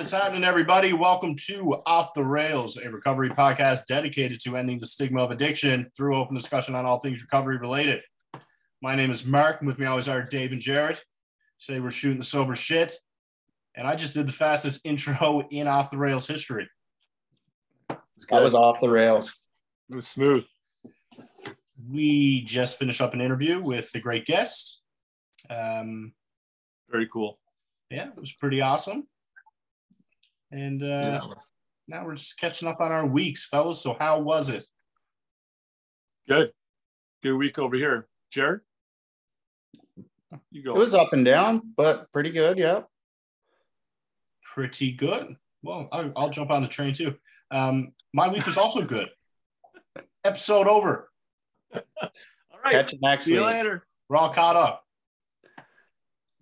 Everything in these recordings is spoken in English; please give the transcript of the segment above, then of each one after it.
What is happening, everybody? Welcome to Off the Rails, a recovery podcast dedicated to ending the stigma of addiction through open discussion on all things recovery related. My name is Mark, and with me always are Dave and Jared. Today we're shooting the sober shit, and I just did the fastest intro in Off the Rails history. That was off the rails. It was smooth. We just finished up an interview with the great guest. Um, Very cool. yeah, it was pretty awesome. And uh, now we're just catching up on our weeks, fellas. So how was it? Good. Good week over here. Jared? You go. It was up and down, but pretty good. Yeah. Pretty good. Well, I'll, I'll jump on the train too. Um, my week was also good. Episode over. All right. Catch you next See you week. later. We're all caught up.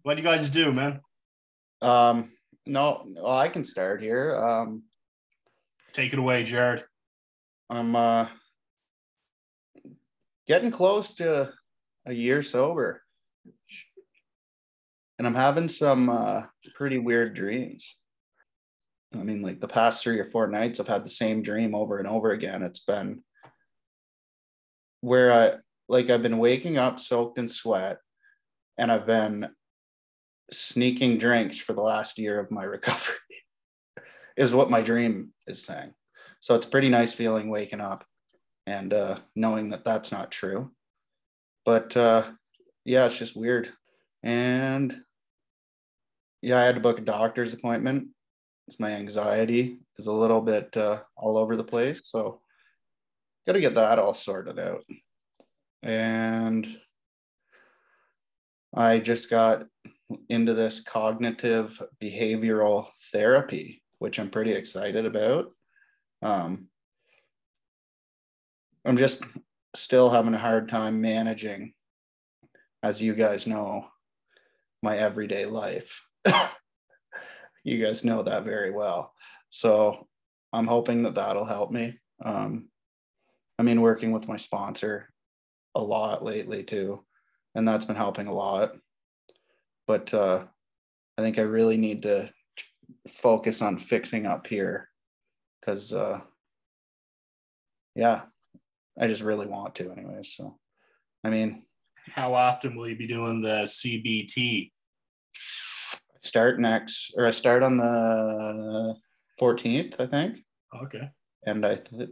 What do you guys do, man? Um, no, well, I can start here. Um, Take it away, Jared. I'm uh getting close to a year sober. And I'm having some uh pretty weird dreams. I mean, like the past three or four nights, I've had the same dream over and over again. It's been where I like I've been waking up soaked in sweat and I've been sneaking drinks for the last year of my recovery, is what my dream is saying. So it's pretty nice feeling waking up and uh, knowing that that's not true. But uh, yeah, it's just weird. And yeah, I had to book a doctor's appointment. It's my anxiety is a little bit uh, all over the place. So got to get that all sorted out. And I just got into this cognitive behavioral therapy, which I'm pretty excited about. Um, I'm just still having a hard time managing, as you guys know, my everyday life. you guys know that very well. So I'm hoping that that'll help me. Um, I mean, working with my sponsor a lot lately too, and that's been helping a lot. But uh, I think I really need to focus on fixing up here because, uh, yeah, I just really want to, anyways. So, I mean, How often will you be doing the CBT? Start next, or I start on the 14th, I think, Okay. and I th-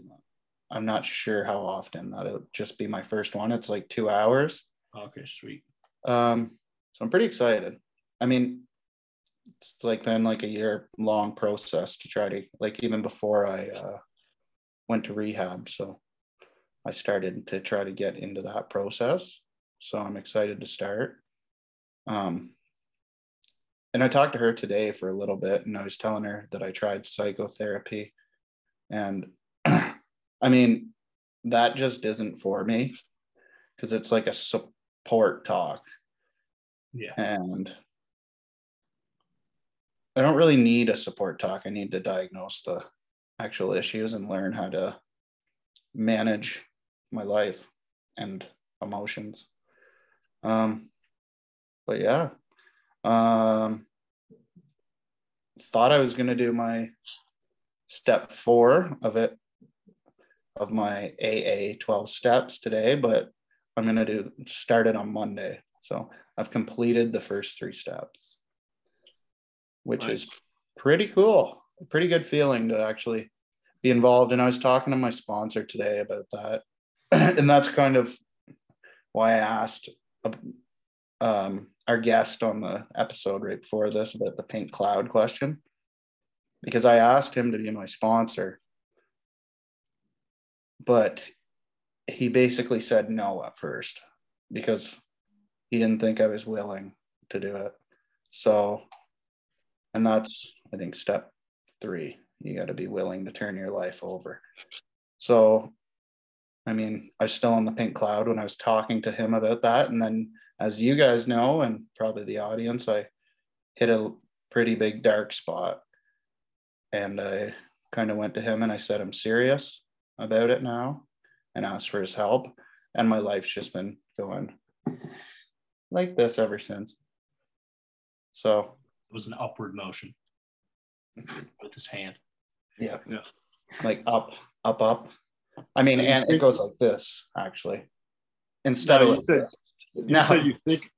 I'm not sure how often that'll just be my first one. It's like two hours. Okay, sweet. Um, so I'm pretty excited. I mean, it's like been like a year long process to try to like even before I uh, went to rehab. So I started to try to get into that process. So I'm excited to start. Um, and I talked to her today for a little bit, and I was telling her that I tried psychotherapy, and I mean that just isn't for me because it's like a support talk Yeah. and I don't really need a support talk. I need to diagnose the actual issues and learn how to manage my life and emotions. Um, but yeah, um, thought I was gonna do my step four of it of my AA 12 steps today, but I'm gonna do start it on Monday. So I've completed the first three steps, which is pretty cool. Pretty good feeling to actually be involved. And I was talking to my sponsor today about that. and that's kind of why I asked um, our guest on the episode right before this about the pink cloud question. Because I asked him to be my sponsor, but he basically said no at first because he didn't think I was willing to do it. So, and that's, I think, step three. You got to be willing to turn your life over. So, I mean, I was still on the pink cloud when I was talking to him about that. And then, as you guys know, and probably the audience, I hit a pretty big dark spot. And I kind of went to him and I said, I'm serious about it now and asked for his help. And my life's just been going like this ever since. So It was an upward motion. with his hand. Yeah. Yeah. Like up, up, up. I mean, You and it goes like this actually. Instead No, of you said, you no, said you think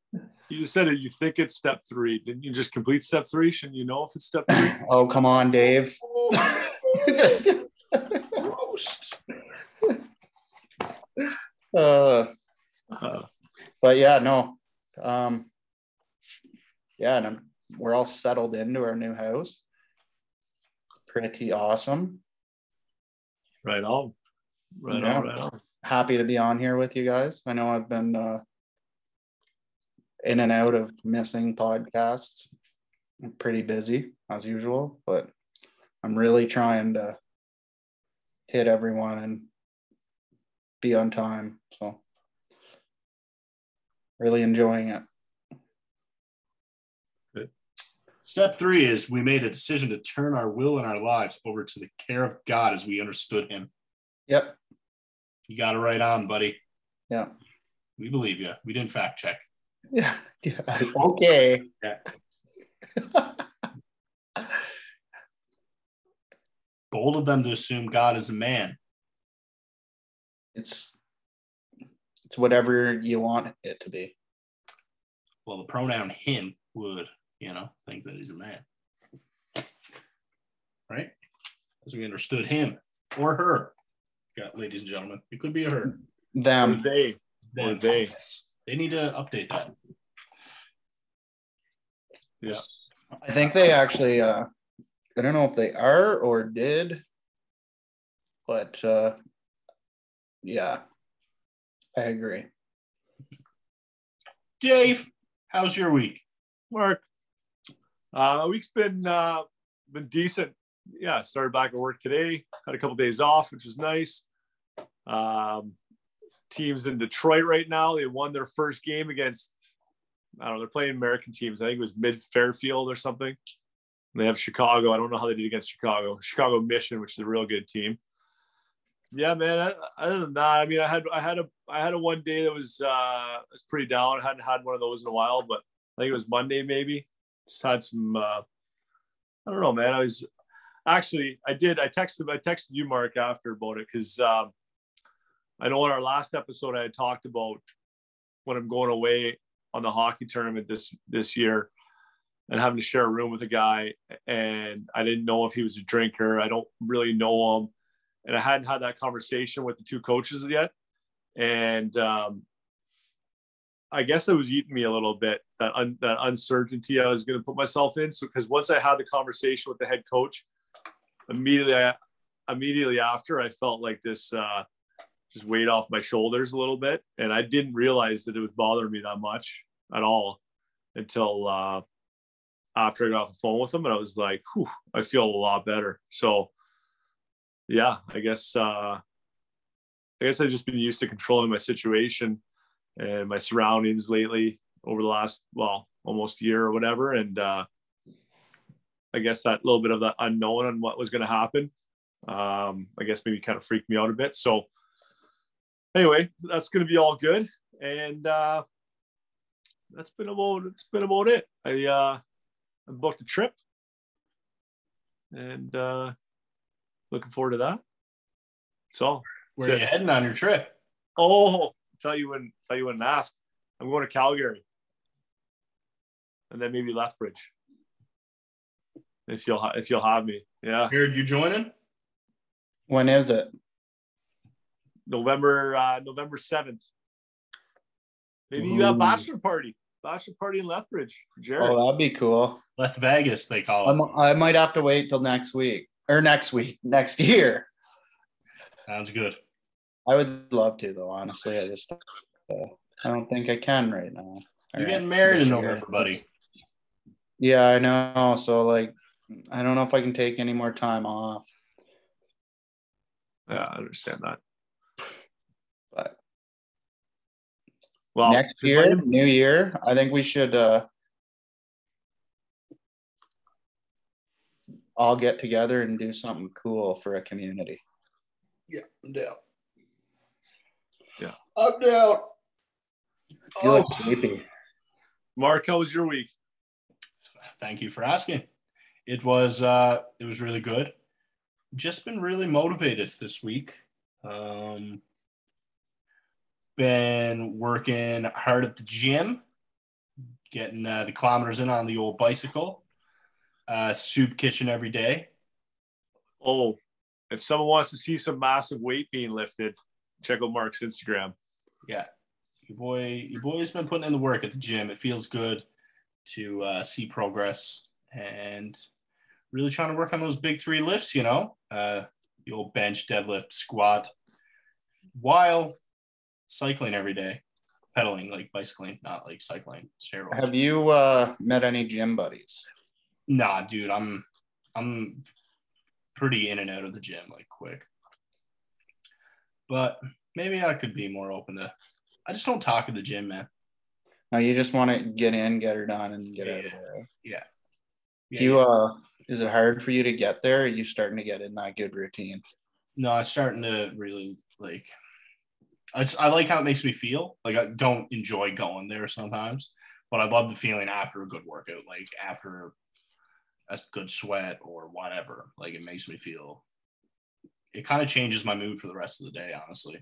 you said it. You think it's step three. Didn't you just complete step three? Shouldn't you know if it's step three? oh come on, Dave. Roast. uh, Uh, but yeah, no. Um, yeah, and I'm, we're all settled into our new house. Pretty awesome. right on. Right Yeah. on. Right on. Happy to be on here with you guys. I know I've been uh, in and out of missing podcasts. I'm pretty busy as usual, but I'm really trying to hit everyone and be on time. So really enjoying it. Step three is we made a decision to turn our will and our lives over to the care of God as we understood Him. Yep. You got it right on, buddy. Yeah. We believe you. We didn't fact check. Yeah. yeah. Okay. Yeah. Bold of them to assume God is a man. it's it's whatever you want it to be. Well, the pronoun him would, you know, think that he's a man. Right? As we understood him or her. Yeah, ladies and gentlemen. It could be a her. Or Them. they. Or Them. they. They need to update that. Yeah. I think they actually uh I don't know if they are or did, but uh yeah, I agree. Dave, how's your week? Mark. Uh, week's been uh, been decent. Yeah, started back at work today. Had a couple days off, which was nice. Um, teams in Detroit right now. They won their first game against. I don't know. They're playing American teams. I think it was Mid Fairfield or something. And they have Chicago. I don't know how they did against Chicago. Chicago Mission, which is a real good team. Yeah, man. Other than that, I mean, I had I had a I had a one day that was uh was pretty down. I hadn't had one of those in a while, but I think it was Monday maybe. Just had some uh I don't know, man. I was actually I did I texted I texted you Mark after about it because um I know in our last episode I had talked about when I'm going away on the hockey tournament this this year and having to share a room with a guy and I didn't know if he was a drinker. I don't really know him. And I hadn't had that conversation with the two coaches yet. And um I guess it was eating me a little bit that un, that uncertainty I was going to put myself in. So because once I had the conversation with the head coach, immediately I, immediately after I felt like this uh, just weight off my shoulders a little bit, and I didn't realize that it was bothering me that much at all until uh, after I got off the phone with him, and I was like, Whew, I feel a lot better. So yeah, I guess uh, I guess I've just been used to controlling my situation and my surroundings lately over the last well almost year or whatever. And uh i guess that little bit of the unknown on what was going to happen um i guess maybe kind of freaked me out a bit. So anyway that's going to be all good. And uh that's been about it's been about it. I uh i booked a trip and uh looking forward to that so Where are you heading on your trip? Oh, thought you wouldn't thought you wouldn't ask. I'm going to Calgary. And then maybe Lethbridge. If you'll ha- if you'll have me. Yeah. Jared, you joining? When is it? November uh November 7th. Maybe you have Ooh. bachelor party. Bachelor party in Lethbridge for Jared. Oh, that'd be cool. Leth Vegas, they call I'm, it. I might have to wait till next week or next week, next year. Sounds good. I would love to though. Honestly, I just uh, I don't think I can right now. You're Or getting married in this year. November, buddy. Yeah, I know. So like, I don't know if I can take any more time off. yeah, I understand that. But Well, next year, new year, I think we should uh all get together and do something cool for a community. Yeah, I'm down. Yeah. I'm down. You look Oh. sleepy. Mark, how was your week? Thank you for asking. it was uh, it was really good. Just been really motivated this week. Um, been working hard at the gym, getting uh, the kilometers in on the old bicycle. Uh, soup kitchen every day. Oh, if someone wants to see some massive weight being lifted, check out Mark's Instagram. Yeah, your boy, your boy's been putting in the work at the gym. It feels good to uh, see progress and really trying to work on those big three lifts. You know, uh, the old bench, deadlift, squat, while cycling every day, pedaling like bicycling, not like cycling steroids. Have you uh, met any gym buddies? Nah, dude, I'm I'm pretty in and out of the gym like quick. But maybe I could be more open to. I just don't talk at the gym, man. No, you just want to get in, get her done, and get Yeah, out of there. Yeah, Do you uh is it hard for you to get there? Are you starting to get in that good routine? No, I'm starting to really like. I, I like how it makes me feel. Like I don't enjoy going there sometimes, but I love the feeling after a good workout, like after a good sweat or whatever. Like it makes me feel. It kind of changes my mood for the rest of the day, honestly.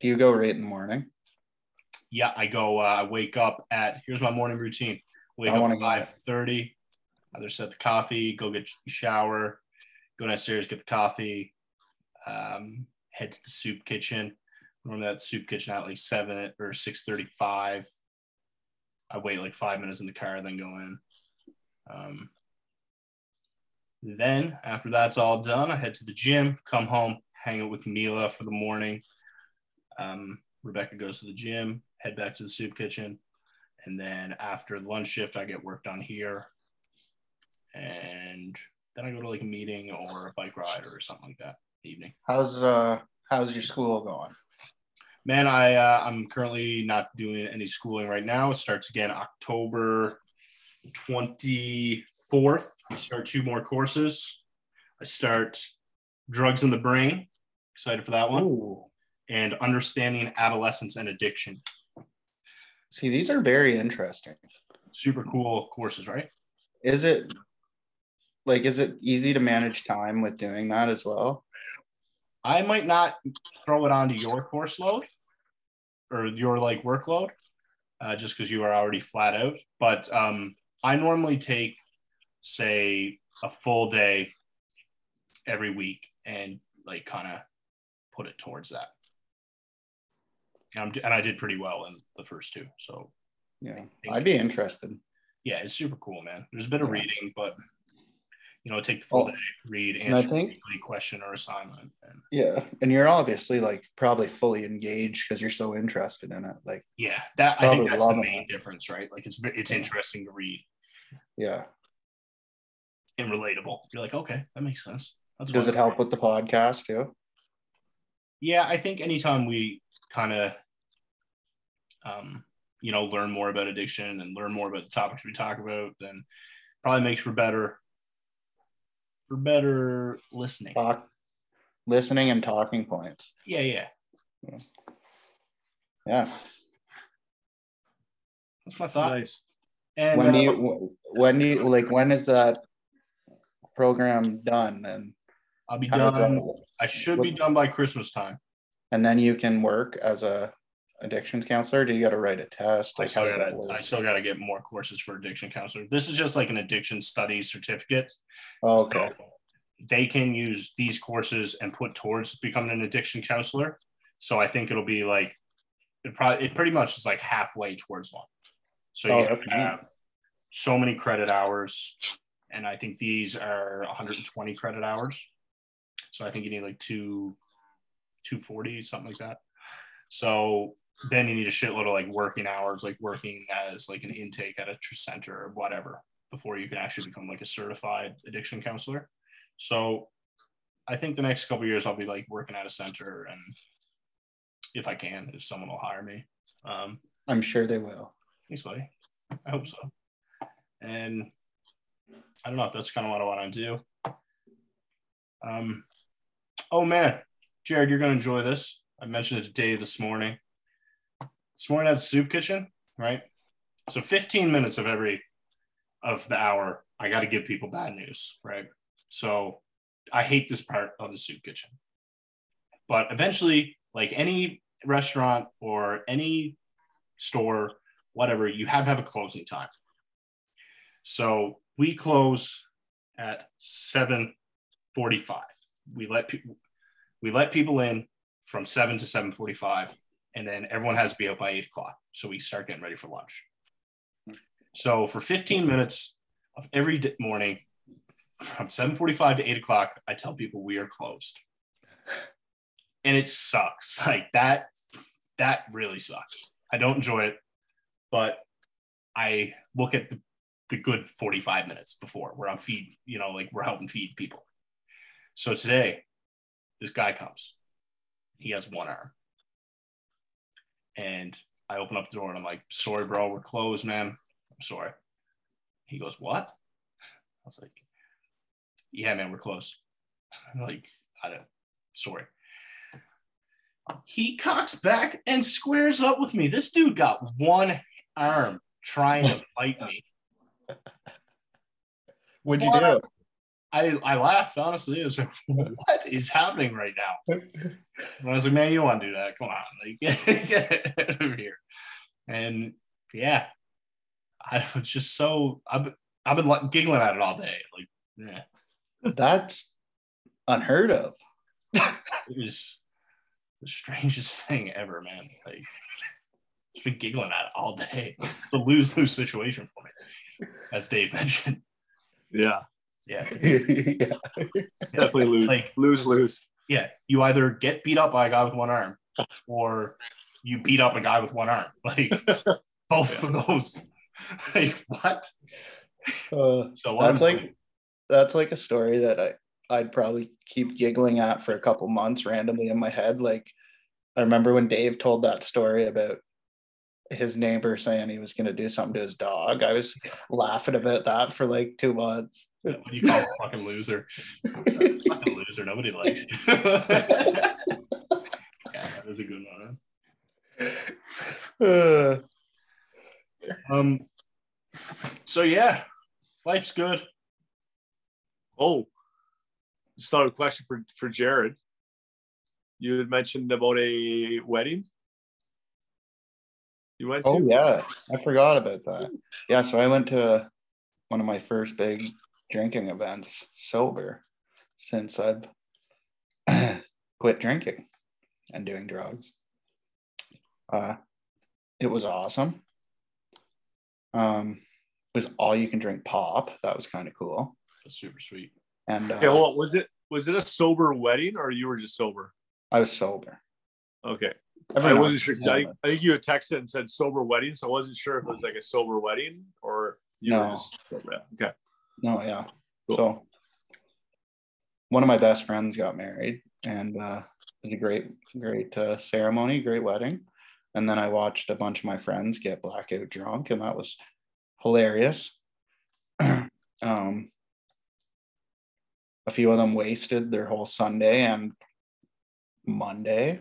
Do you go right in the morning? Yeah, I go. Uh, I wake up at. Here's my morning routine. Wake I up at five thirty. Either set the coffee, go get shower, go downstairs, get the coffee, um, head to the soup kitchen. Normally that soup kitchen at like seven or six thirty-five. I wait like five minutes in the car, then go in. Um, then after that's all done, I head to the gym, come home, hang out with Mila for the morning. Um, Rebecca goes to the gym, head back to the soup kitchen, and then after the lunch shift, I get work done here, and then I go to like a meeting or a bike ride or something like that evening. How's uh how's your school going? Man, I uh, I'm currently not doing any schooling right now. It starts again October 24th. We start two more courses. I start drugs in the brain. Excited for that one. Ooh. And understanding adolescence and addiction. See, these are very interesting. Super cool courses, right? Is it like is it easy to manage time with doing that as well? I might not throw it onto your course load or your like workload, uh, just because you are already flat out. But um, I normally take, say, a full day every week and like kind of put it towards that. And, I'm, and I did pretty well in the first two. So Yeah. I'd be interested. yeah, it's super cool, man. There's a bit of Yeah. reading, but you know, take the full Oh, day, read, and I answer think- a question or assignment, and Yeah. And you're obviously like probably fully engaged because you're so interested in it. Like, Yeah, that I think that's the main it. difference, right? Like it's it's Yeah. interesting to read yeah. And relatable. You're like, okay, that makes sense. That's Does it help with the podcast too? Yeah, I think anytime we kind of, um, you know, learn more about addiction and learn more about the topics we talk about, then probably makes for better, for better listening. Talk, listening and talking points. Yeah, yeah, Yeah. that's my thought. Nice. And when do uh, you when do you like when is that program done and I'll be how does that done. I should be done by Christmas time. and then you can work as a addictions counselor? Do you got to write a test? I Like, still how does that gotta. I still gotta get more courses for addiction counselor. This is just like an addiction study certificate. Oh, okay. So they can use these courses and put towards becoming an addiction counselor. So I think it'll be like it probably it pretty much is like halfway towards one. So Oh, you have that's to have so many credit hours, and I think these are 120 credit hours. So I think you need like two, 240 something like that. So then you need a shitload of like working hours, like working as like an intake at a center or whatever before you can actually become like a certified addiction counselor. So I think the next couple of years I'll be like working at a center and if I can, if someone will hire me. Um, I'm sure they will. thanks, buddy. I hope so. And I don't know if that's kind of what I want to do. Um, oh man, Jared, you're gonna enjoy this. I mentioned it to Dave this morning. This morning at the soup kitchen, right? So 15 minutes of every of the hour, I got to give people bad news, right? So I hate this part of the soup kitchen. But eventually, like any restaurant or any store, whatever, you have to have a closing time. So we close at 7:45. We let people we let people in from 7 to 7:45, and then everyone has to be out by 8 o'clock. So we start getting ready for lunch. So for 15 minutes of every morning, from 7:45 to 8 o'clock, I tell people we are closed. And it sucks. Like that, that really sucks. I don't enjoy it, but I look at the, the good 45 minutes before where I'm feed, you know, like we're helping feed people. So today, this guy comes. He has one arm. And I open up the door and I'm like, sorry, bro, we're closed, man. I'm sorry. He goes, what? I was like, yeah, man, we're closed. Like, I don't, sorry. He cocks back and squares up with me. This dude got one arm trying to fight me. What'd you do? I, I laughed, honestly. I was like, what is happening right now? And I was like, man, you don't want to do that. Come on. Like, get, get out of here. And yeah, I was just so, I've, been- I've been giggling at it all day. Like, yeah, That's unheard of. it was the strangest thing ever, man. Like, just been giggling at it all day. It's a lose lose situation for me, as Dave mentioned. Yeah, Yeah. yeah. definitely lose, Like- lose, lose. yeah, you either get beat up by a guy with one arm or you beat up a guy with one arm. Like both of those. like what? Uh, So that's like that's like a story that I I'd probably keep giggling at for a couple months randomly in my head. Like I remember when Dave told that story about his neighbor saying he was going to do something to his dog. I was laughing about that for like two months. what do you call a fucking loser? fucking loser. Nobody likes you. yeah, that was a good one. Uh. Um so yeah, life's good. Oh, just thought of a question for for Jared. You had mentioned about a wedding. You went oh to? yeah, I forgot about that. Yeah, so I went to one of my first big drinking events sober since I've quit drinking and doing drugs. Uh, it was awesome. Um, it was all you can drink pop. That was kind of cool. That's super sweet. And uh, Okay, hold on. Was it was it a sober wedding or you were just sober? I was sober. Okay. Every I wasn't sure. I. I think you had texted and said sober wedding, so I wasn't sure if it was like a sober wedding or you No. just sober. Okay. No, yeah. Cool. So one of my best friends got married, and uh, it was a great, great uh, ceremony, great wedding. And then I watched a bunch of my friends get blackout drunk, and that was hilarious. um, a few of them wasted their whole Sunday and Monday.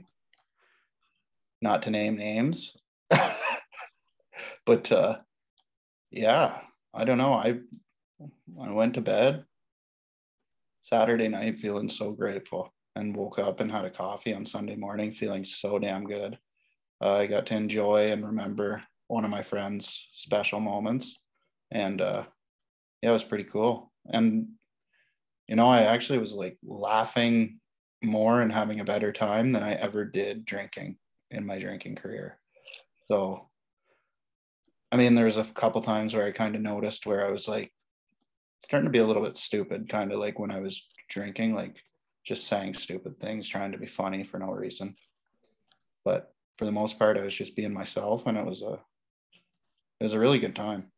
Not to name names, but uh, yeah, I don't know. I I went to bed Saturday night feeling so grateful and woke up and had a coffee on Sunday morning feeling so damn good. Uh, I got to enjoy and remember one of my friends' special moments. And uh, yeah, it was pretty cool. And, you know, I actually was like laughing more and having a better time than I ever did drinking in my drinking career. So, I mean, there was a couple times where I kind of noticed where I was like, starting to be a little bit stupid, kind of like when I was drinking, like just saying stupid things, trying to be funny for no reason. But for the most part, I was just being myself, and it was a it was a really good time.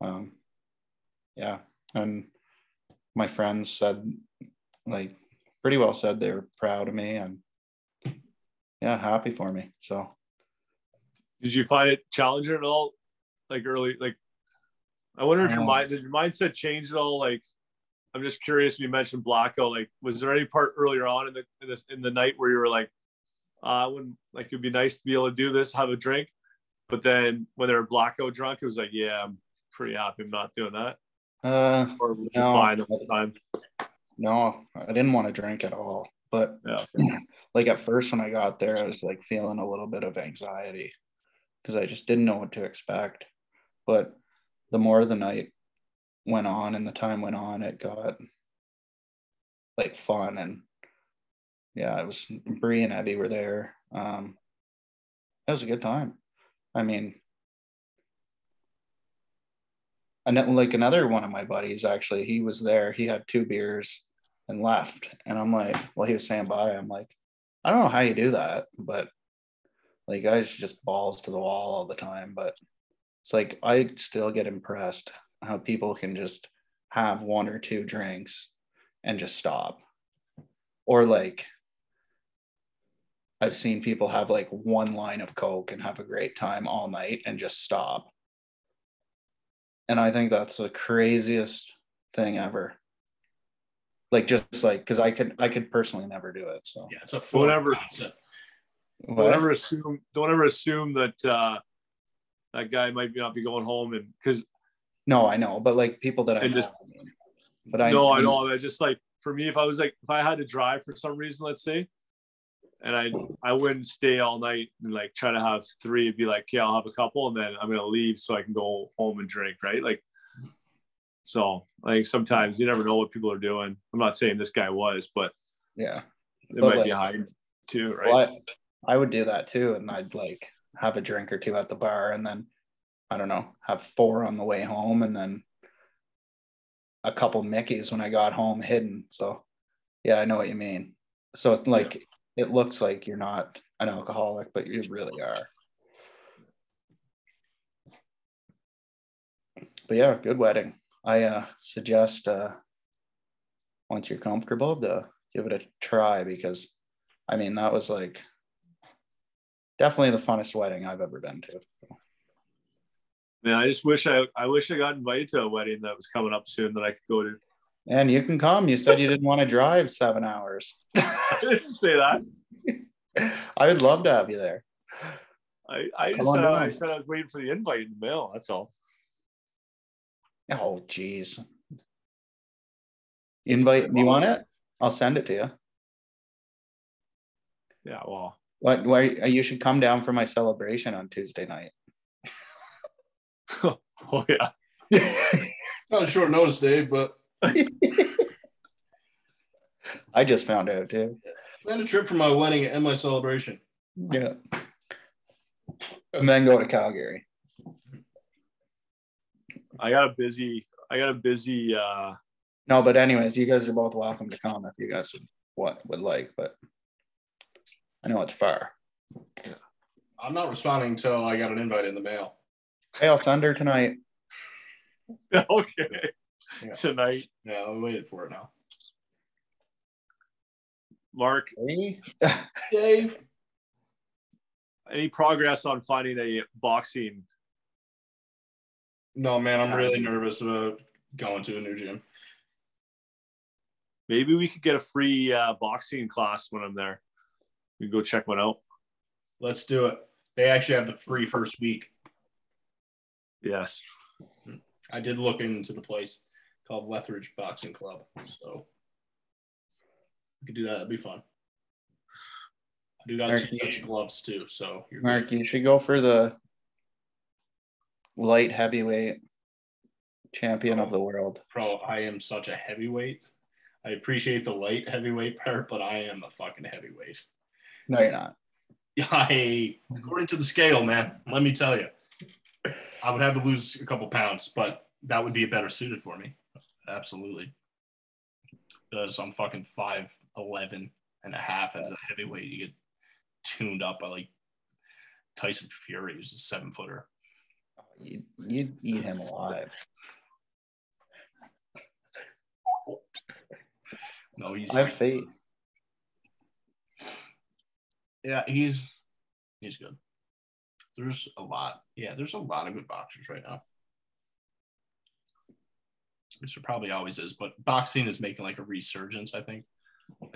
Um, yeah, and my friends said like pretty well said they were proud of me and yeah, happy for me. So Did you find it challenging at all? Like early, like I wonder if your Um, mind did your mindset change at all? Like I'm just curious. You mentioned blackout. Like, was there any part earlier on in the in, this, in the night where you were like, "I uh, when like it'd be nice to be able to do this, have a drink, but then when they were blackout drunk, it was like, yeah, I'm pretty happy I'm not doing that. Uh, Or No. fine the time? no, I didn't want to drink at all. But Yeah. like at first when I got there, I was like feeling a little bit of anxiety because I just didn't know what to expect. But the more the night went on and the time went on, it got like fun and yeah, it was Bree and Abby were there. Um, it was a good time. I mean, and like another one of my buddies actually, he was there. He had two beers and left, and I'm like, well, he was saying bye. I'm like, I don't know how you do that, but like guys just balls to the wall all the time. But it's like I still get impressed how people can just have one or two drinks and just stop, or like I've seen people have like one line of Coke and have a great time all night and just stop. And I think that's the craziest thing ever. Like just like because I could I could personally never do it. So Yeah, it's a foreign Whatever. concept. Don't ever assume. Don't ever assume that uh, that guy might not be going home and because No, I know, but like people that I know, just- but I no, I know. I just like for me, if I was like if I had to drive for some reason, let's say, and I I wouldn't stay all night and like try to have three. It'd be like, yeah, I'll have a couple, and then I'm gonna leave so I can go home and drink, right? Like, so like sometimes you never know what people are doing. I'm not saying this guy was, but Yeah. it But, might be like- hiding too, right? Well, I, I would do that too, and I'd like have a drink or two at the bar, and then I don't know, have four on the way home, and then a couple Mickey's when I got home hidden. So, yeah, I know what you mean. So it's like it looks like you're not an alcoholic, but you really are. But yeah, good wedding. I uh, suggest uh, once you're comfortable to give it a try because I mean, that was like definitely the funnest wedding I've ever been to. Man, I just wish I I wish I got invited to a wedding that was coming up soon that I could go to. And you can come. You said you didn't want to drive seven hours. I didn't say that. I would love to have you there. I, I just said, I said I was waiting for the invite in the mail. That's all. Oh, geez. Invite. You want it? I'll send it to you. Yeah, well, What? Why? You should come down for my celebration on Tuesday night. oh yeah. That was short notice, Dave, but I just found out too. plan a trip for my wedding and my celebration. Yeah. And then go to Calgary. I got a busy. I got a busy. uh No, but anyways, you guys are both welcome to come if you guys would, what would like, but I know it's far. Yeah. I'm not responding until I got an invite in the mail. Hey, I'll send her tonight. Okay. Yeah. Tonight, Yeah, I'm waiting for it now. Mark. Hey. Dave. Any progress on finding a boxing? No, man, I'm really nervous about going to a new gym. Maybe we could get a free uh, boxing class when I'm there. We can go check one out. Let's do it. They actually have the free first week. Yes. I did look into the place called Lethbridge Boxing Club. So we could do that. That'd be fun. I do got Mark, two gloves too. So you're Mark, you should go for the light heavyweight champion of oh, the world. pro. I am such a heavyweight. I appreciate the light heavyweight part, but I am a fucking heavyweight. No, you're not. I, according to the scale, man, let me tell you, I would have to lose a couple pounds, but that would be better suited for me. Absolutely. Because I'm fucking 5'11 and a half as a heavyweight. You get tuned up by like Tyson Fury, who's a seven footer. You you'd eat him alive. No, he's I have faith. yeah, he's he's good. There's a lot. Yeah, there's a lot of good boxers right now. Which there probably always is, but boxing is making like a resurgence, I think. And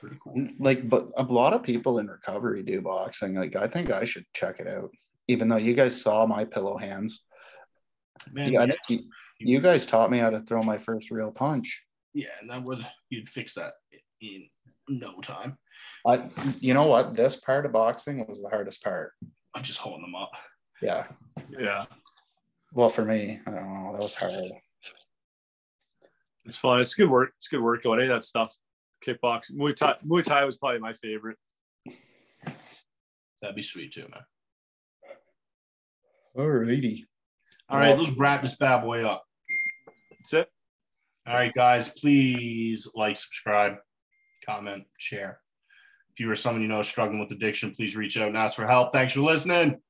pretty cool. Like, but a lot of people in recovery do boxing. Like, I think I should check it out. Even though you guys saw my pillow hands, Man, I yeah, you, you guys taught me how to throw my first real punch. yeah, and that would you'd fix that in no time. I, you know what? This part of boxing was the hardest part. I'm just holding them up. Yeah. Yeah, Well, for me, I don't know. That was hard. it's fun. It's good work. It's good work on any of that stuff. Kickboxing, Muay Thai. Muay Thai was probably my favorite. That'd be sweet too, man. Alrighty. All right, let's wrap this bad boy up. That's it. All right, guys, please like, subscribe, comment, share. If you or someone you know is struggling with addiction, please reach out and ask for help. Thanks for listening.